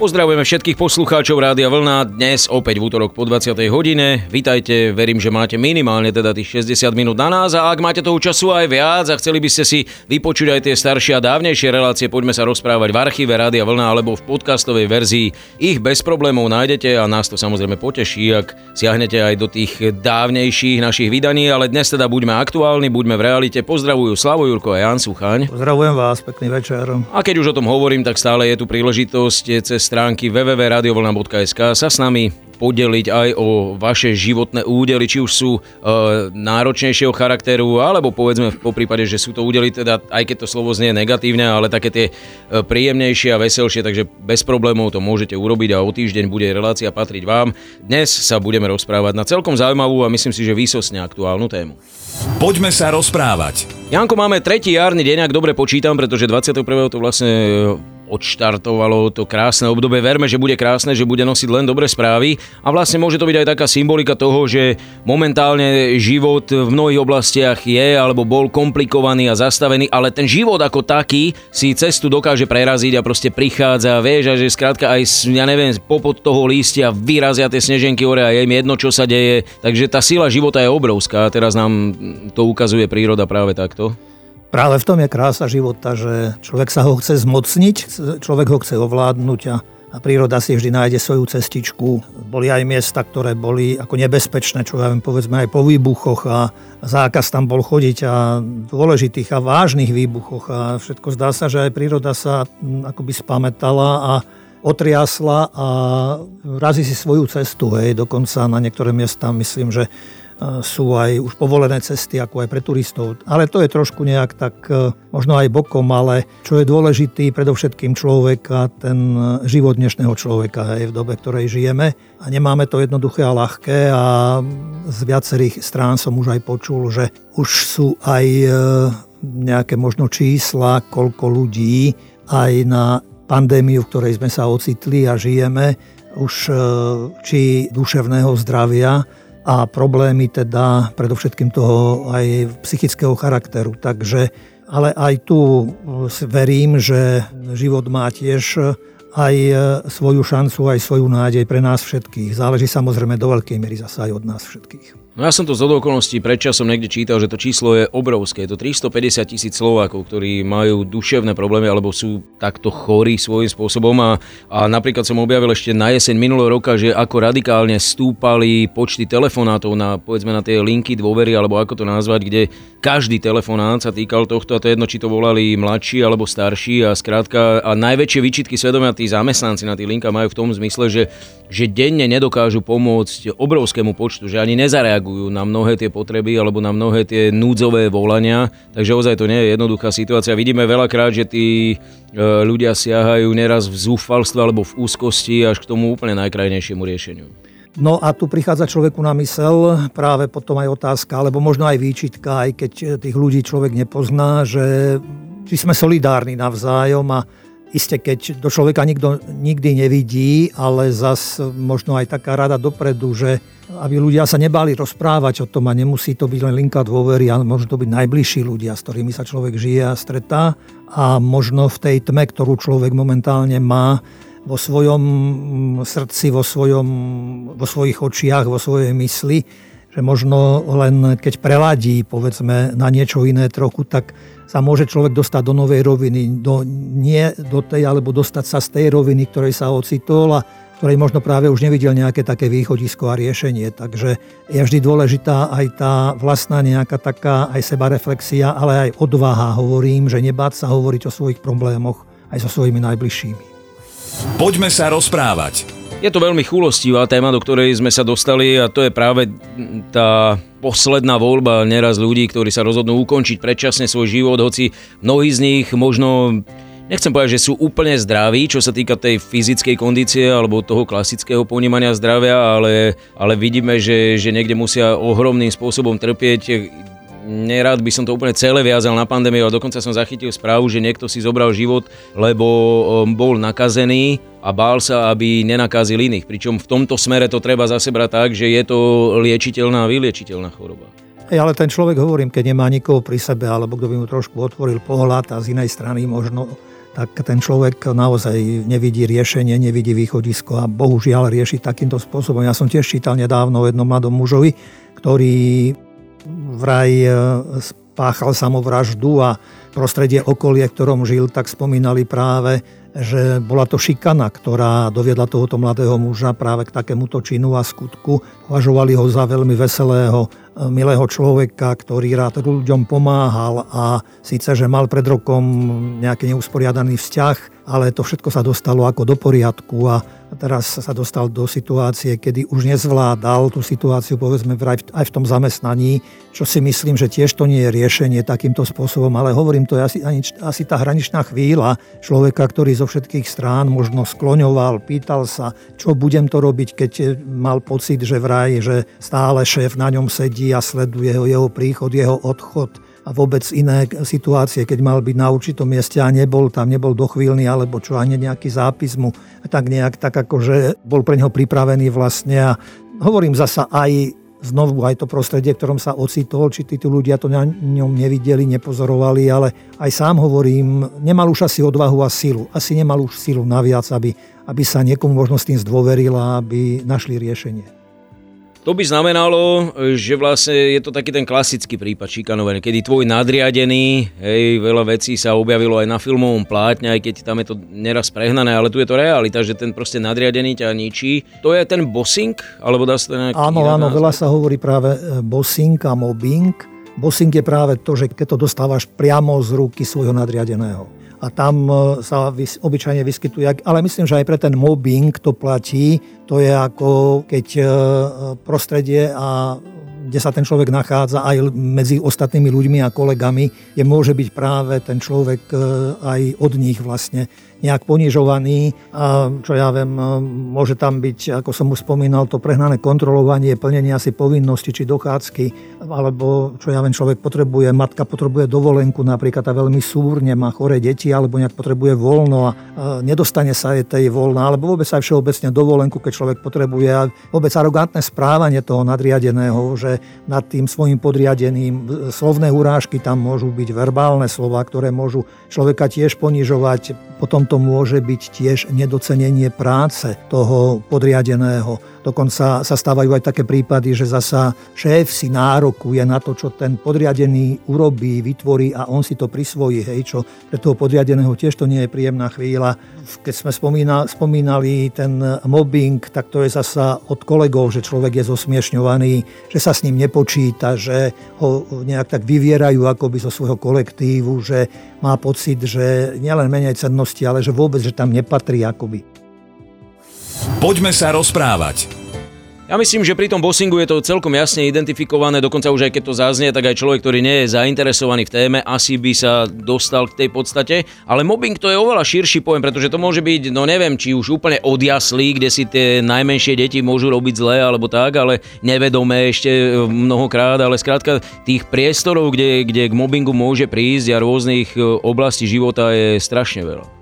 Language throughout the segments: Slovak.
Pozdravujeme všetkých poslucháčov Rádia Vlna. Dnes opäť v útorok po 20. hodine. Vítajte, verím, že máte minimálne teda tých 60 minút na nás a ak máte toho času aj viac a chceli by ste si vypočuť aj tie staršie a dávnejšie relácie, poďme sa rozprávať v archíve Rádia Vlna alebo v podcastovej verzii. Ich bez problémov nájdete a nás to samozrejme poteší, ak siahnete aj do tých dávnejších našich vydaní, ale dnes teda buďme aktuálni, buďme v realite. Pozdravujú Slavo Jurko a Jan Suchaň. Pozdravujem vás, pekný večer. A keď už o tom hovorím, tak stále je tu príležitosť cez stránky www.radiovlna.sk sa s nami podeliť aj o vaše životné údely, či už sú e, náročnejšieho charakteru, alebo povedzme po prípade, že sú to údely, teda aj keď to slovo znie negatívne, ale také tie e, príjemnejšie a veselšie, takže bez problémov to môžete urobiť a o týždeň bude relácia patriť vám. Dnes sa budeme rozprávať na celkom zaujímavú a myslím si, že výsosne aktuálnu tému. Poďme sa rozprávať. Janko, máme tretí jarný deň, ak dobre počítam, pretože 21. to vlastne odštartovalo to krásne obdobie. Verme, že bude krásne, že bude nosiť len dobré správy a vlastne môže to byť aj taká symbolika toho, že momentálne život v mnohých oblastiach je alebo bol komplikovaný a zastavený, ale ten život ako taký si cestu dokáže preraziť a proste prichádza, vieš, a že skrátka aj, ja neviem, popod toho lístia vyrazia tie sneženky hore a je im jedno, čo sa deje. Takže tá sila života je obrovská teraz nám to ukazuje príroda práve takto. Práve v tom je krása života, že človek sa ho chce zmocniť, človek ho chce ovládnuť a, a príroda si vždy nájde svoju cestičku. Boli aj miesta, ktoré boli ako nebezpečné, čo ja viem, povedzme aj po výbuchoch a zákaz tam bol chodiť a dôležitých a vážnych výbuchoch a všetko zdá sa, že aj príroda sa akoby spametala a otriasla a razí si svoju cestu. Hej. Dokonca na niektoré miesta myslím, že sú aj už povolené cesty, ako aj pre turistov. Ale to je trošku nejak tak e, možno aj bokom, ale čo je dôležitý predovšetkým človeka, ten život dnešného človeka aj v dobe, ktorej žijeme. A nemáme to jednoduché a ľahké a z viacerých strán som už aj počul, že už sú aj e, nejaké možno čísla, koľko ľudí aj na pandémiu, v ktorej sme sa ocitli a žijeme, už e, či duševného zdravia, a problémy teda predovšetkým toho aj psychického charakteru. Takže, ale aj tu verím, že život má tiež aj svoju šancu, aj svoju nádej pre nás všetkých. Záleží samozrejme do veľkej miery zasa aj od nás všetkých. No ja som to z okolností predčasom niekde čítal, že to číslo je obrovské. Je to 350 tisíc Slovákov, ktorí majú duševné problémy alebo sú takto chorí svojím spôsobom. A, a napríklad som objavil ešte na jeseň minulého roka, že ako radikálne stúpali počty telefonátov na, povedzme, na tie linky dôvery, alebo ako to nazvať, kde každý telefonát sa týkal tohto, a to je jedno, či to volali mladší alebo starší. A skrátka, a najväčšie výčitky svedomia tí zamestnanci na tých linkách majú v tom zmysle, že, že denne nedokážu pomôcť obrovskému počtu, že ani nezareagujú reagujú na mnohé tie potreby alebo na mnohé tie núdzové volania, takže ozaj to nie je jednoduchá situácia. Vidíme veľakrát, že tí e, ľudia siahajú neraz v zúfalstve alebo v úzkosti až k tomu úplne najkrajnejšiemu riešeniu. No a tu prichádza človeku na mysel práve potom aj otázka, alebo možno aj výčitka, aj keď tých ľudí človek nepozná, že či sme solidárni navzájom a Isté, keď do človeka nikto nikdy nevidí, ale zas možno aj taká rada dopredu, že aby ľudia sa nebali rozprávať o tom a nemusí to byť len linka dôvery, ale môžu to byť najbližší ľudia, s ktorými sa človek žije a stretá. A možno v tej tme, ktorú človek momentálne má, vo svojom srdci, vo, svojom, vo svojich očiach, vo svojej mysli, že možno len keď preladí povedzme na niečo iné trochu, tak sa môže človek dostať do novej roviny, do, nie do tej, alebo dostať sa z tej roviny, ktorej sa ocitol a ktorej možno práve už nevidel nejaké také východisko a riešenie. Takže je vždy dôležitá aj tá vlastná nejaká taká aj sebareflexia, ale aj odvaha, hovorím, že nebáť sa hovoriť o svojich problémoch aj so svojimi najbližšími. Poďme sa rozprávať. Je to veľmi chulostivá téma, do ktorej sme sa dostali a to je práve tá posledná voľba neraz ľudí, ktorí sa rozhodnú ukončiť predčasne svoj život, hoci mnohí z nich možno nechcem povedať, že sú úplne zdraví, čo sa týka tej fyzickej kondície alebo toho klasického ponímania zdravia, ale, ale vidíme, že, že niekde musia ohromným spôsobom trpieť nerad by som to úplne celé viazal na pandémiu, ale dokonca som zachytil správu, že niekto si zobral život, lebo um, bol nakazený a bál sa, aby nenakázil iných. Pričom v tomto smere to treba zase brať tak, že je to liečiteľná a vyliečiteľná choroba. Hej, ale ten človek, hovorím, keď nemá nikoho pri sebe, alebo kto by mu trošku otvoril pohľad a z inej strany možno tak ten človek naozaj nevidí riešenie, nevidí východisko a bohužiaľ rieši takýmto spôsobom. Ja som tiež čítal nedávno o jednom mladom mužovi, ktorý vraj e, spáchal samovraždu a prostredie okolie, v ktorom žil, tak spomínali práve že bola to šikana, ktorá doviedla tohoto mladého muža práve k takémuto činu a skutku. Považovali ho za veľmi veselého, e, milého človeka, ktorý rád ľuďom pomáhal a síce, že mal pred rokom nejaký neusporiadaný vzťah, ale to všetko sa dostalo ako do poriadku a teraz sa dostal do situácie, kedy už nezvládal tú situáciu, povedzme, aj v tom zamestnaní, čo si myslím, že tiež to nie je riešenie takýmto spôsobom, ale hovorím, to je asi, asi tá hraničná chvíľa človeka, ktorý zo všetkých strán možno skloňoval, pýtal sa, čo budem to robiť, keď mal pocit, že vraj, že stále šéf na ňom sedí a sleduje ho, jeho príchod, jeho odchod a vôbec iné situácie, keď mal byť na určitom mieste a nebol tam, nebol dochvíľný, alebo čo ani nejaký zápis mu tak nejak tak akože bol pre neho pripravený vlastne a hovorím zasa aj znovu aj to prostredie, v ktorom sa ocitol, či tí ľudia to na ňom nevideli, nepozorovali, ale aj sám hovorím, nemal už asi odvahu a silu. Asi nemal už silu naviac, aby, aby sa niekomu možno s tým zdôveril a aby našli riešenie. To by znamenalo, že vlastne je to taký ten klasický prípad šikanovania, kedy tvoj nadriadený, hej, veľa vecí sa objavilo aj na filmovom plátne, aj keď tam je to neraz prehnané, ale tu je to realita, že ten proste nadriadený ťa ničí. To je ten bossing? Alebo dá sa to nejaký Áno, áno, veľa sa hovorí práve e, bossing a mobbing. Bossing je práve to, že keď to dostávaš priamo z ruky svojho nadriadeného a tam e, sa obyčajne vyskytuje, ale myslím, že aj pre ten mobbing to platí. To je ako keď e, prostredie a kde sa ten človek nachádza aj medzi ostatnými ľuďmi a kolegami, je môže byť práve ten človek e, aj od nich vlastne nejak ponižovaný a čo ja viem, môže tam byť, ako som už spomínal, to prehnané kontrolovanie, plnenie asi povinnosti či dochádzky, alebo čo ja viem, človek potrebuje, matka potrebuje dovolenku napríklad a veľmi súrne, má choré deti, alebo nejak potrebuje voľno a nedostane sa aj tej voľna, alebo vôbec aj všeobecne dovolenku, keď človek potrebuje a vôbec arogantné správanie toho nadriadeného, že nad tým svojim podriadeným slovné urážky tam môžu byť verbálne slova, ktoré môžu človeka tiež ponižovať, potom to môže byť tiež nedocenenie práce toho podriadeného. Dokonca sa stávajú aj také prípady, že zasa šéf si nárokuje na to, čo ten podriadený urobí, vytvorí a on si to prisvojí. Hej, čo pre toho podriadeného tiež to nie je príjemná chvíľa. Keď sme spomínali, ten mobbing, tak to je zasa od kolegov, že človek je zosmiešňovaný, že sa s ním nepočíta, že ho nejak tak vyvierajú akoby zo svojho kolektívu, že má pocit, že nielen menej cennosti, ale že vôbec, že tam nepatrí akoby. Poďme sa rozprávať. Ja myslím, že pri tom bossingu je to celkom jasne identifikované, dokonca už aj keď to zaznie, tak aj človek, ktorý nie je zainteresovaný v téme, asi by sa dostal k tej podstate. Ale mobbing to je oveľa širší pojem, pretože to môže byť, no neviem, či už úplne odjaslý, kde si tie najmenšie deti môžu robiť zle alebo tak, ale nevedomé ešte mnohokrát, ale skrátka tých priestorov, kde, kde k mobbingu môže prísť a rôznych e, oblastí života je strašne veľa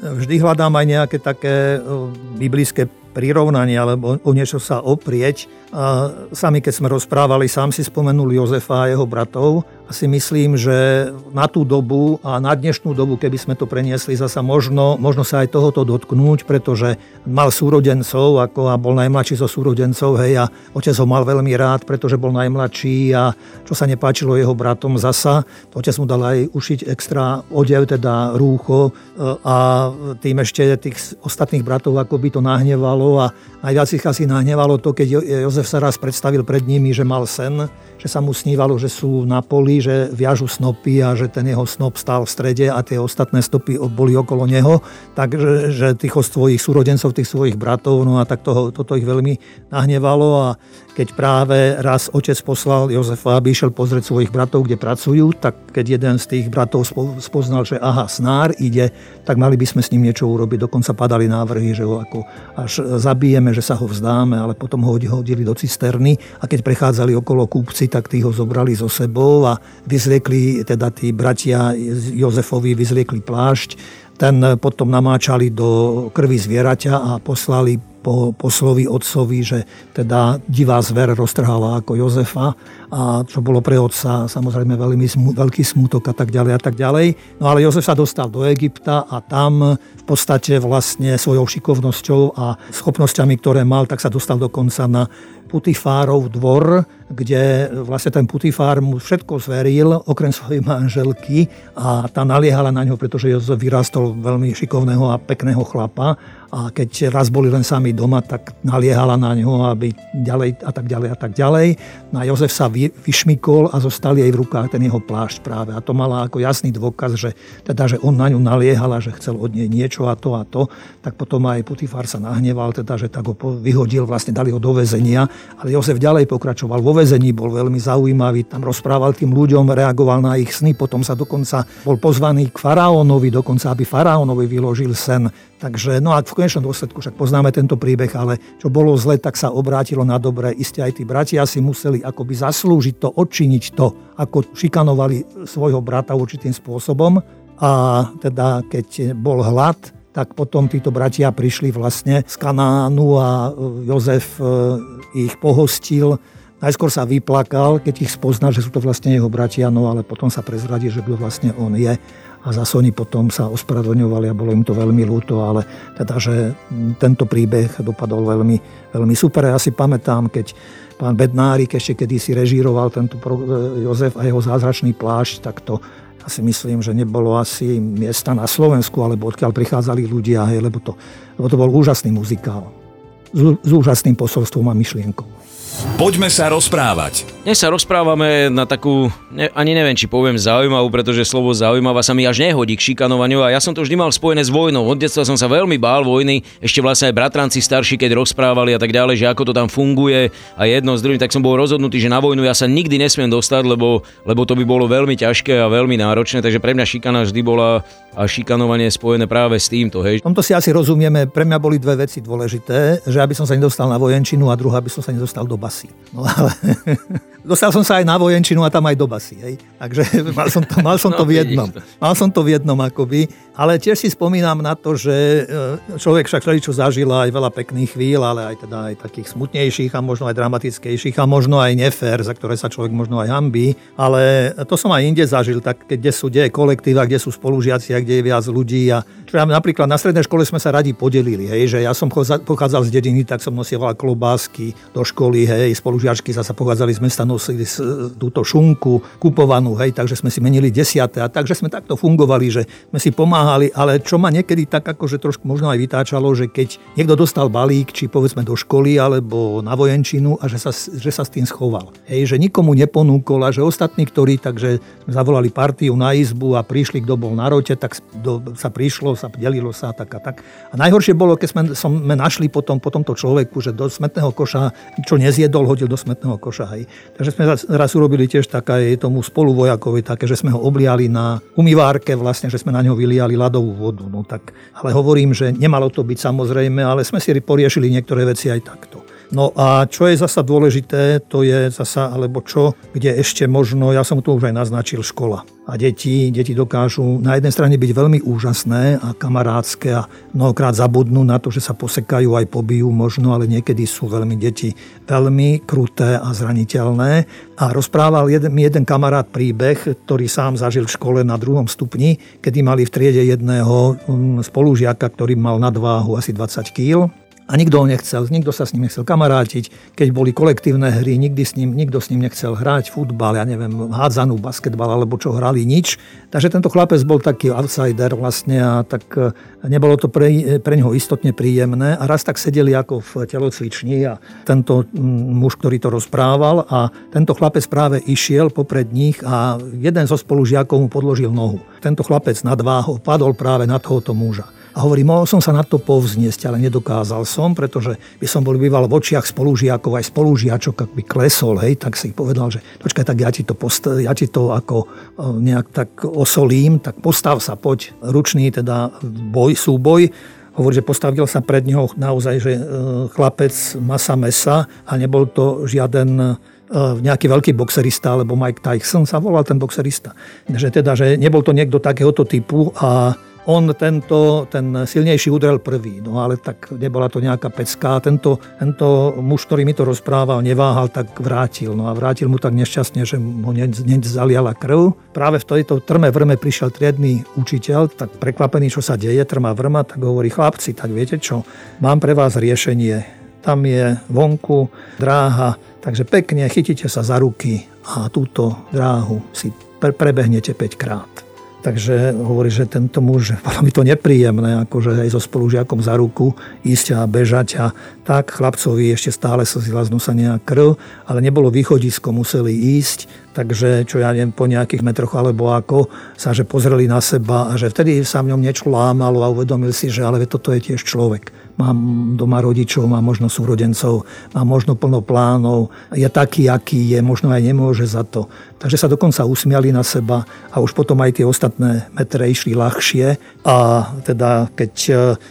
vždy hľadám aj nejaké také biblijské prirovnanie alebo o niečo sa oprieť. A sami, keď sme rozprávali, sám si spomenul Jozefa a jeho bratov a si myslím, že na tú dobu a na dnešnú dobu, keby sme to preniesli zasa možno, možno sa aj tohoto dotknúť, pretože mal súrodencov ako a bol najmladší zo súrodencov, hej, a otec ho mal veľmi rád, pretože bol najmladší a čo sa nepáčilo jeho bratom zasa, otec mu dal aj ušiť extra odev, teda rúcho a tým ešte tých ostatných bratov ako by to nahnevalo a najviac ich asi nahnevalo to, keď Jozef sa raz predstavil pred nimi, že mal sen, že sa mu snívalo, že sú na poli, že viažu snopy a že ten jeho snop stál v strede a tie ostatné stopy boli okolo neho, takže že tých svojich súrodencov, tých svojich bratov, no a tak toho, toto ich veľmi nahnevalo. A keď práve raz otec poslal Jozefa, aby išiel pozrieť svojich bratov, kde pracujú, tak keď jeden z tých bratov spoznal, že aha, snár ide, tak mali by sme s ním niečo urobiť. Dokonca padali návrhy, že ho ako až zabijeme, že sa ho vzdáme, ale potom ho hodili do cisterny. A keď prechádzali okolo kúpci, tak tí ho zobrali so sebou a vyzliekli, teda tí bratia Jozefovi vyzliekli plášť, ten potom namáčali do krvi zvieraťa a poslali po poslovi otcovi, že teda divá zver roztrhala ako Jozefa a čo bolo pre otca samozrejme veľmi smu, veľký smutok a tak ďalej a tak ďalej. No ale Jozef sa dostal do Egypta a tam v podstate vlastne svojou šikovnosťou a schopnosťami, ktoré mal, tak sa dostal dokonca na Putifárov dvor, kde vlastne ten Putifár mu všetko zveril, okrem svojej manželky a tá naliehala na ňo, pretože Jozef vyrastol veľmi šikovného a pekného chlapa a keď raz boli len sami doma, tak naliehala na ňo, aby ďalej a tak ďalej a tak ďalej. No Jozef sa vy, vyšmikol a zostal jej v rukách ten jeho plášť práve. A to mala ako jasný dôkaz, že, teda, že on na ňu naliehala, že chcel od nej niečo a to a to. Tak potom aj Putifár sa nahneval, teda, že tak ho vyhodil, vlastne dali ho do väzenia. Ale Jozef ďalej pokračoval vo väzení, bol veľmi zaujímavý, tam rozprával tým ľuďom, reagoval na ich sny, potom sa dokonca bol pozvaný k faraónovi, dokonca aby faraónovi vyložil sen. Takže, no a v konečnom dôsledku však poznáme tento príbeh, ale čo bolo zle, tak sa obrátilo na dobré. Isté aj tí bratia si museli akoby zaslúžiť to, odčiniť to, ako šikanovali svojho brata určitým spôsobom. A teda keď bol hlad, tak potom títo bratia prišli vlastne z Kanánu a Jozef e, ich pohostil. Najskôr sa vyplakal, keď ich spoznal, že sú to vlastne jeho bratia, no ale potom sa prezradí, že kto vlastne on je a zase oni potom sa ospravedlňovali a bolo im to veľmi ľúto, ale teda, že tento príbeh dopadol veľmi, veľmi super. Ja si pamätám, keď pán Bednárik ešte kedysi režíroval tento Jozef a jeho zázračný plášť, tak to ja si myslím, že nebolo asi miesta na Slovensku, alebo odkiaľ prichádzali ľudia, hej, lebo, to, lebo to bol úžasný muzikál s, úžasným posolstvom a myšlienkou. Poďme sa rozprávať. Dnes sa rozprávame na takú, ne, ani neviem, či poviem zaujímavú, pretože slovo zaujímavá sa mi až nehodí k šikanovaniu a ja som to vždy mal spojené s vojnou. Od detstva som sa veľmi bál vojny, ešte vlastne aj bratranci starší, keď rozprávali a tak ďalej, že ako to tam funguje a jedno s druhým, tak som bol rozhodnutý, že na vojnu ja sa nikdy nesmiem dostať, lebo, lebo to by bolo veľmi ťažké a veľmi náročné, takže pre mňa šikana vždy bola a šikanovanie spojené práve s týmto. Hej. V tomto si asi rozumieme, pre mňa boli dve veci dôležité, že aby som sa nedostal na vojenčinu a druhá, aby som sa nedostal do basy. No ale dostal som sa aj na vojenčinu a tam aj do basy. Hej. Takže mal som to, mal som to v no, jednom. Mal som to v jednom akoby. Ale tiež si spomínam na to, že e, človek však čo zažil aj veľa pekných chvíľ, ale aj teda aj takých smutnejších a možno aj dramatickejších a možno aj nefér, za ktoré sa človek možno aj hambí. Ale to som aj inde zažil, tak kde sú, kde je kolektíva, kde sú spolužiaci a kde je viac ľudí. A čo ja, napríklad na strednej škole sme sa radi podelili, hej, že ja som pochádzal z dediny, tak som nosieval klobásky do školy, hej, spolužiačky zase pochádzali z mesta, nosili túto šunku kupovanú, hej, takže sme si menili desiate a takže sme takto fungovali, že sme si pomáhali, ale čo ma niekedy tak akože trošku možno aj vytáčalo, že keď niekto dostal balík, či povedzme do školy alebo na vojenčinu a že sa, že sa s tým schoval. Hej, že nikomu neponúkol a že ostatní, ktorí takže zavolali partiu na izbu a prišli, kto bol na rote, tak do, sa prišlo, sa delilo sa tak a tak. A najhoršie bolo, keď sme, sme našli potom po tomto človeku, že do smetného koša, čo nezjedol, hodil do smetného koša. Hej. Takže sme raz urobili tiež tak tomu spoluvojakovi také, že sme ho obliali na umývárke vlastne, že sme na neho vyliali ľadovú vodu. No tak, ale hovorím, že nemalo to byť samozrejme, ale sme si poriešili niektoré veci aj takto. No a čo je zasa dôležité, to je zasa, alebo čo, kde ešte možno, ja som tu už aj naznačil, škola. A deti, deti dokážu na jednej strane byť veľmi úžasné a kamarádske a mnohokrát zabudnú na to, že sa posekajú aj pobijú možno, ale niekedy sú veľmi deti veľmi kruté a zraniteľné. A rozprával jeden, mi jeden kamarát príbeh, ktorý sám zažil v škole na druhom stupni, kedy mali v triede jedného mm, spolužiaka, ktorý mal nadváhu asi 20 kg a nikto ho nechcel, nikto sa s ním nechcel kamarátiť. Keď boli kolektívne hry, nikdy s ním, nikto s ním nechcel hrať futbal, ja neviem, hádzanú, basketbal alebo čo hrali, nič. Takže tento chlapec bol taký outsider vlastne a tak e, nebolo to pre, pre neho istotne príjemné. A raz tak sedeli ako v telocvični a tento muž, ktorý to rozprával a tento chlapec práve išiel popred nich a jeden zo spolužiakov mu podložil nohu. Tento chlapec nadváho padol práve na tohoto muža. A hovorí, mohol som sa na to povzniesť, ale nedokázal som, pretože by som bol býval v očiach spolužiakov, aj spolužiačok, ak by klesol, hej, tak si povedal, že počkaj, tak ja ti to, post- ja ti to ako e, nejak tak osolím, tak postav sa, poď, ručný teda boj, súboj, hovorí, že postavil sa pred neho naozaj, že e, chlapec masa mesa a nebol to žiaden e, nejaký veľký boxerista, alebo Mike Tyson sa volal ten boxerista. Že teda, že nebol to niekto takéhoto typu a on tento, ten silnejší udrel prvý. No ale tak nebola to nejaká pecka. Tento, tento muž, ktorý mi to rozprával, neváhal, tak vrátil. No a vrátil mu tak nešťastne, že ho hneď zaliala krv. Práve v tejto trme vrme prišiel triedny učiteľ, tak prekvapený, čo sa deje, trma vrma, tak hovorí, chlapci, tak viete čo, mám pre vás riešenie. Tam je vonku dráha, takže pekne chytíte sa za ruky a túto dráhu si prebehnete 5 krát. Takže hovorí, že tento muž, bolo mi to nepríjemné, akože aj so spolužiakom za ruku ísť a bežať a tak chlapcovi ešte stále sa zlaznú sa nejak krv, ale nebolo východisko, museli ísť, takže čo ja neviem, po nejakých metroch alebo ako sa, že pozreli na seba a že vtedy sa v ňom niečo lámalo a uvedomil si, že ale toto je tiež človek mám doma rodičov, mám možno súrodencov, mám možno plno plánov, je taký, aký je, možno aj nemôže za to. Takže sa dokonca usmiali na seba a už potom aj tie ostatné metre išli ľahšie. A teda keď,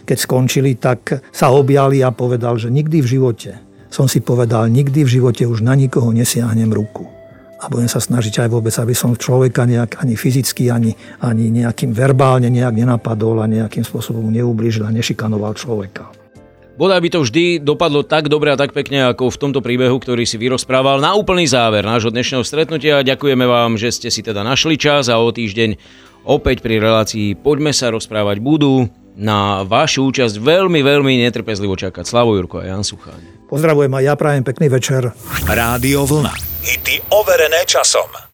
keď skončili, tak sa objali a povedal, že nikdy v živote som si povedal, nikdy v živote už na nikoho nesiahnem ruku a budem sa snažiť aj vôbec, aby som človeka nejak ani fyzicky, ani, ani nejakým verbálne nejak nenapadol a nejakým spôsobom neublížil a nešikanoval človeka. Bodaj by to vždy dopadlo tak dobre a tak pekne, ako v tomto príbehu, ktorý si vyrozprával. Na úplný záver nášho dnešného stretnutia ďakujeme vám, že ste si teda našli čas a o týždeň opäť pri relácii Poďme sa rozprávať budú na vašu účasť veľmi, veľmi netrpezlivo čakať. Slavo Jurko a Jan Sucháň. Pozdravujem a ja prajem pekný večer. Rádio Vlna. Hity overené časom.